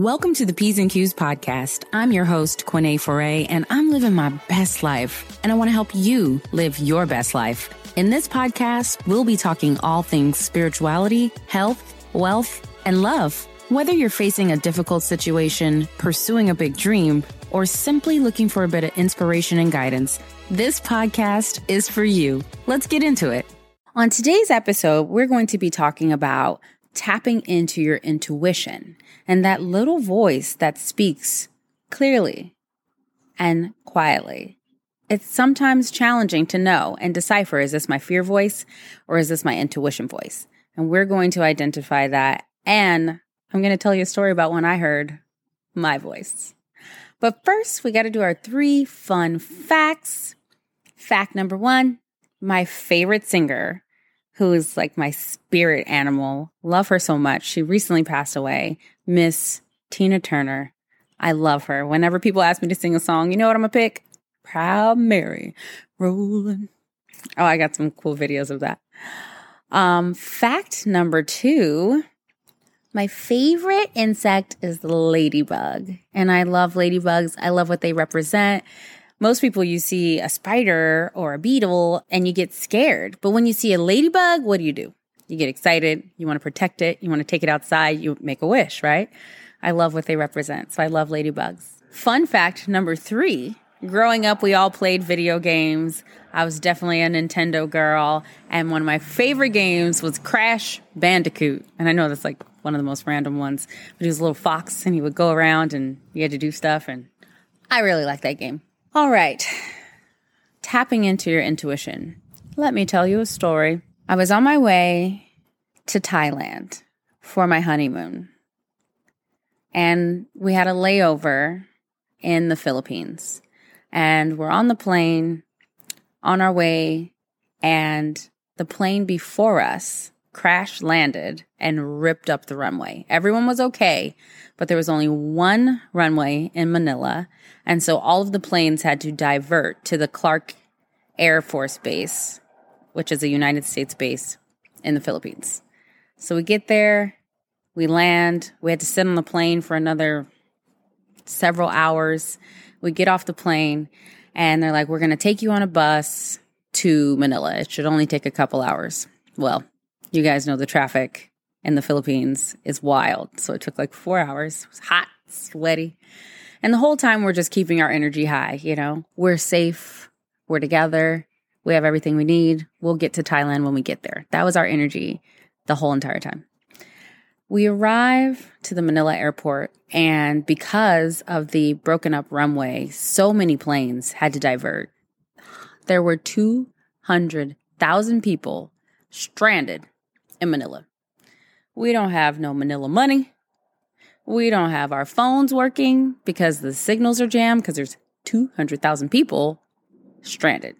Welcome to the P's and Q's podcast. I'm your host, Quené Foray, and I'm living my best life. And I want to help you live your best life. In this podcast, we'll be talking all things spirituality, health, wealth, and love. Whether you're facing a difficult situation, pursuing a big dream, or simply looking for a bit of inspiration and guidance, this podcast is for you. Let's get into it. On today's episode, we're going to be talking about tapping into your intuition and that little voice that speaks clearly and quietly. It's sometimes challenging to know and decipher is this my fear voice or is this my intuition voice? And we're going to identify that. And I'm going to tell you a story about when I heard my voice. But first, we got to do our three fun facts. Fact number one my favorite singer who is like my spirit animal. Love her so much. She recently passed away, Miss Tina Turner. I love her. Whenever people ask me to sing a song, you know what I'm gonna pick? Proud Mary, rolling. Oh, I got some cool videos of that. Um, fact number two my favorite insect is the ladybug. And I love ladybugs. I love what they represent. Most people, you see a spider or a beetle and you get scared. But when you see a ladybug, what do you do? You get excited. You want to protect it. You want to take it outside. You make a wish, right? I love what they represent. So I love ladybugs. Fun fact number three growing up, we all played video games. I was definitely a Nintendo girl. And one of my favorite games was Crash Bandicoot. And I know that's like one of the most random ones. But he was a little fox and he would go around and you had to do stuff. And I really like that game. All right. Tapping into your intuition. Let me tell you a story. I was on my way to Thailand for my honeymoon. And we had a layover in the Philippines. And we're on the plane on our way, and the plane before us crash landed and ripped up the runway. Everyone was okay, but there was only one runway in Manila. And so all of the planes had to divert to the Clark Air Force Base, which is a United States base in the Philippines. So we get there, we land, we had to sit on the plane for another several hours. We get off the plane, and they're like, We're going to take you on a bus to Manila. It should only take a couple hours. Well, you guys know the traffic in the Philippines is wild. So it took like four hours. It was hot, sweaty. And the whole time we're just keeping our energy high, you know, we're safe, we're together, we have everything we need. We'll get to Thailand when we get there. That was our energy the whole entire time. We arrive to the Manila airport, and because of the broken up runway, so many planes had to divert. There were 200,000 people stranded in Manila. We don't have no Manila money. We don't have our phones working because the signals are jammed because there's 200,000 people stranded.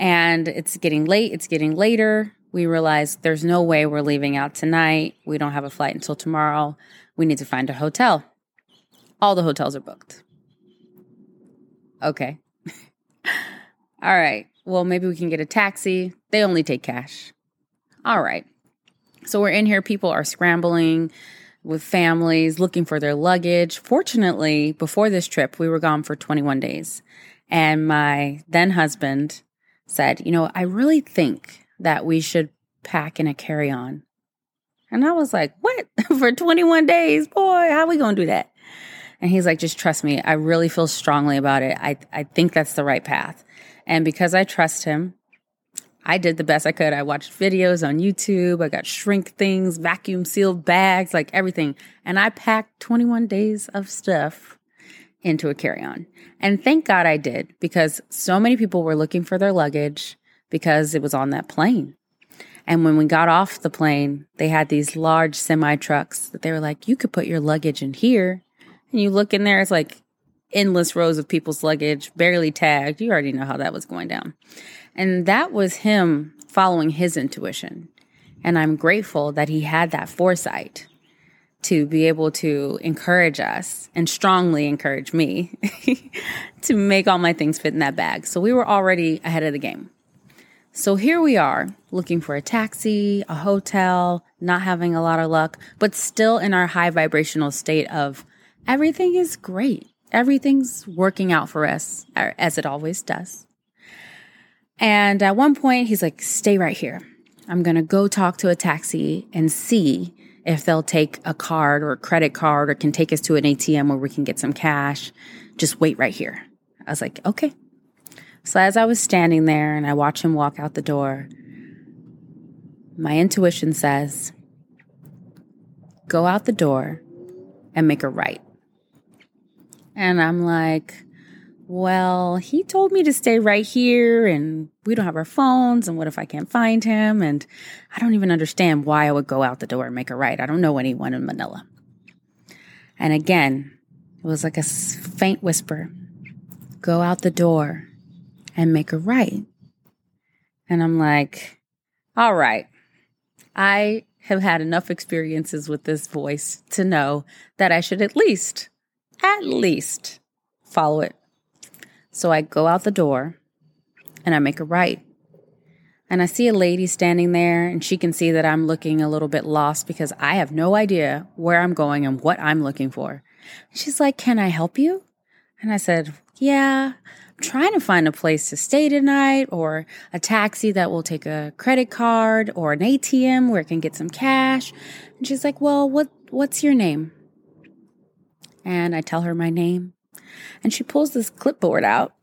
And it's getting late, it's getting later. We realize there's no way we're leaving out tonight. We don't have a flight until tomorrow. We need to find a hotel. All the hotels are booked. Okay. All right. Well, maybe we can get a taxi. They only take cash. All right. So we're in here, people are scrambling with families looking for their luggage. Fortunately, before this trip, we were gone for 21 days. And my then husband said, You know, I really think that we should pack in a carry on. And I was like, What? for 21 days? Boy, how are we going to do that? And he's like, Just trust me. I really feel strongly about it. I, I think that's the right path. And because I trust him, I did the best I could. I watched videos on YouTube. I got shrink things, vacuum sealed bags, like everything. And I packed 21 days of stuff into a carry on. And thank God I did because so many people were looking for their luggage because it was on that plane. And when we got off the plane, they had these large semi trucks that they were like, you could put your luggage in here. And you look in there, it's like endless rows of people's luggage, barely tagged. You already know how that was going down. And that was him following his intuition. And I'm grateful that he had that foresight to be able to encourage us and strongly encourage me to make all my things fit in that bag. So we were already ahead of the game. So here we are looking for a taxi, a hotel, not having a lot of luck, but still in our high vibrational state of everything is great. Everything's working out for us uh, as it always does. And at one point, he's like, stay right here. I'm going to go talk to a taxi and see if they'll take a card or a credit card or can take us to an ATM where we can get some cash. Just wait right here. I was like, okay. So as I was standing there and I watch him walk out the door, my intuition says, go out the door and make a right. And I'm like, well, he told me to stay right here and we don't have our phones. And what if I can't find him? And I don't even understand why I would go out the door and make a right. I don't know anyone in Manila. And again, it was like a faint whisper go out the door and make a right. And I'm like, all right, I have had enough experiences with this voice to know that I should at least, at least follow it so I go out the door and I make a right. And I see a lady standing there, and she can see that I'm looking a little bit lost because I have no idea where I'm going and what I'm looking for. She's like, Can I help you? And I said, Yeah, I'm trying to find a place to stay tonight or a taxi that will take a credit card or an ATM where I can get some cash. And she's like, Well, what, what's your name? And I tell her my name. And she pulls this clipboard out.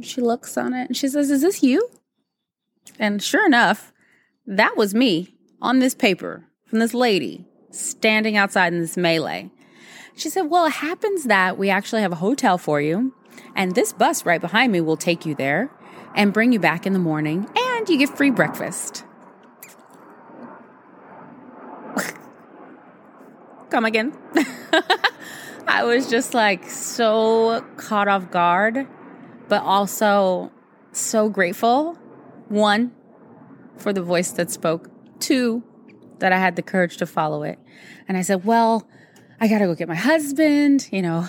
She looks on it and she says, Is this you? And sure enough, that was me on this paper from this lady standing outside in this melee. She said, Well, it happens that we actually have a hotel for you, and this bus right behind me will take you there and bring you back in the morning, and you get free breakfast. Come again. I was just like so caught off guard, but also so grateful. One, for the voice that spoke. Two, that I had the courage to follow it. And I said, well, I got to go get my husband. You know,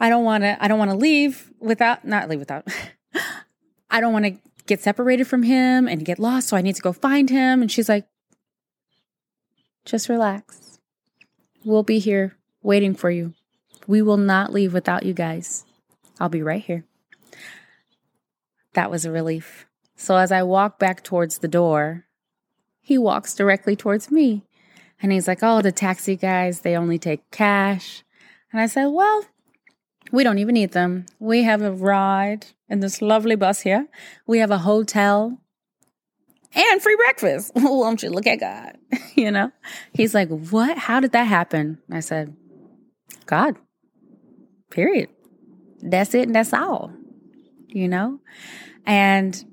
I don't want to, I don't want to leave without, not leave without, I don't want to get separated from him and get lost. So I need to go find him. And she's like, just relax. We'll be here waiting for you. We will not leave without you guys. I'll be right here. That was a relief. So as I walk back towards the door, he walks directly towards me. And he's like, Oh, the taxi guys, they only take cash. And I said, Well, we don't even need them. We have a ride in this lovely bus here. We have a hotel and free breakfast. Won't you look at God? you know? He's like, What? How did that happen? I said, God. Period. That's it and that's all. You know? And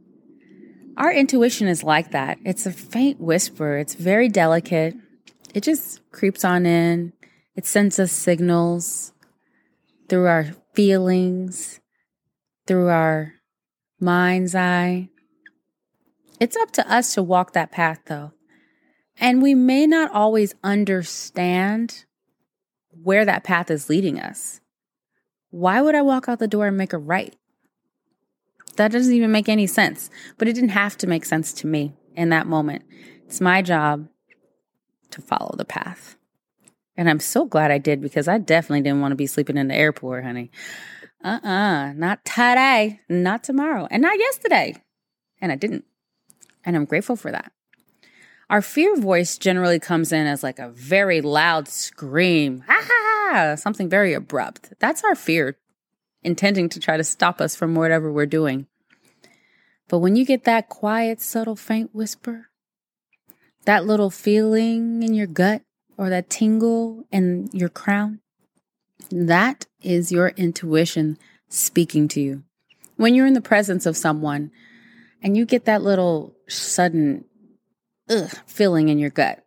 our intuition is like that. It's a faint whisper. It's very delicate. It just creeps on in. It sends us signals through our feelings, through our mind's eye. It's up to us to walk that path though. And we may not always understand where that path is leading us. Why would I walk out the door and make a right? That doesn't even make any sense. But it didn't have to make sense to me in that moment. It's my job to follow the path. And I'm so glad I did because I definitely didn't want to be sleeping in the airport, honey. Uh uh-uh, uh, not today, not tomorrow, and not yesterday. And I didn't. And I'm grateful for that. Our fear voice generally comes in as like a very loud scream, something very abrupt. That's our fear, intending to try to stop us from whatever we're doing. But when you get that quiet, subtle, faint whisper, that little feeling in your gut or that tingle in your crown, that is your intuition speaking to you. When you're in the presence of someone and you get that little sudden ugh feeling in your gut.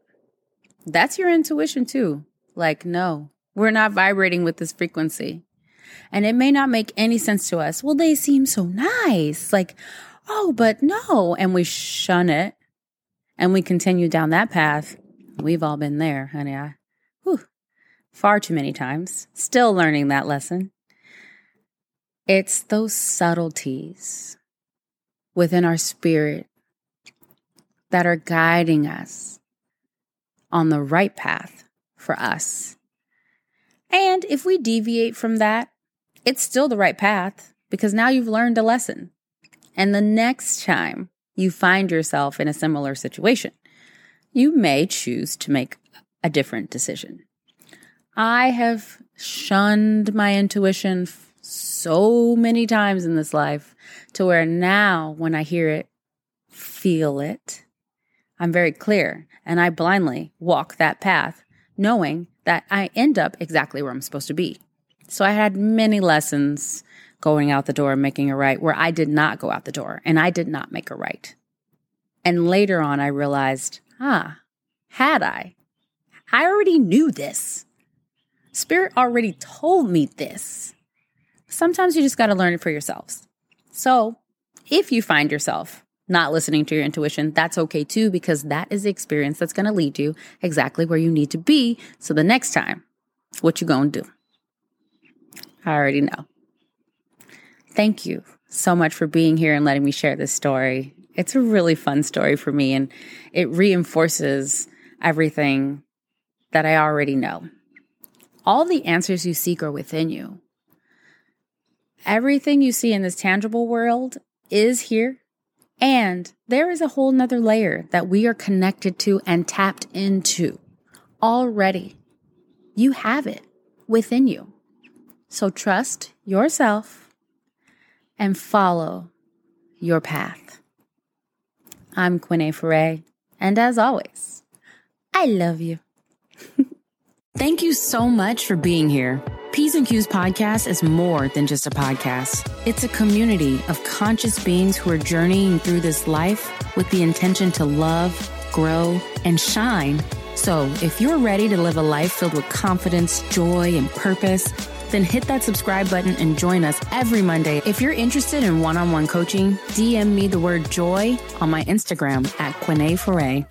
That's your intuition too. Like, no, we're not vibrating with this frequency. And it may not make any sense to us. Well, they seem so nice. Like, oh, but no. And we shun it and we continue down that path. We've all been there, honey. I, whew, far too many times. Still learning that lesson. It's those subtleties within our spirit that are guiding us on the right path for us. And if we deviate from that, it's still the right path because now you've learned a lesson. And the next time you find yourself in a similar situation, you may choose to make a different decision. I have shunned my intuition so many times in this life to where now when I hear it, feel it, I'm very clear and I blindly walk that path knowing that I end up exactly where I'm supposed to be. So I had many lessons going out the door and making a right where I did not go out the door and I did not make a right. And later on, I realized, ah, had I, I already knew this. Spirit already told me this. Sometimes you just got to learn it for yourselves. So if you find yourself not listening to your intuition, that's okay too, because that is the experience that's going to lead you exactly where you need to be. So the next time, what you going to do? I already know. Thank you so much for being here and letting me share this story. It's a really fun story for me and it reinforces everything that I already know. All the answers you seek are within you. Everything you see in this tangible world is here. And there is a whole nother layer that we are connected to and tapped into already. You have it within you. So trust yourself and follow your path. I'm Quené Foray, and as always, I love you. Thank you so much for being here. P's and Q's podcast is more than just a podcast. It's a community of conscious beings who are journeying through this life with the intention to love, grow, and shine. So if you're ready to live a life filled with confidence, joy, and purpose, then hit that subscribe button and join us every Monday. If you're interested in one on one coaching, DM me the word joy on my Instagram at Quené Foray.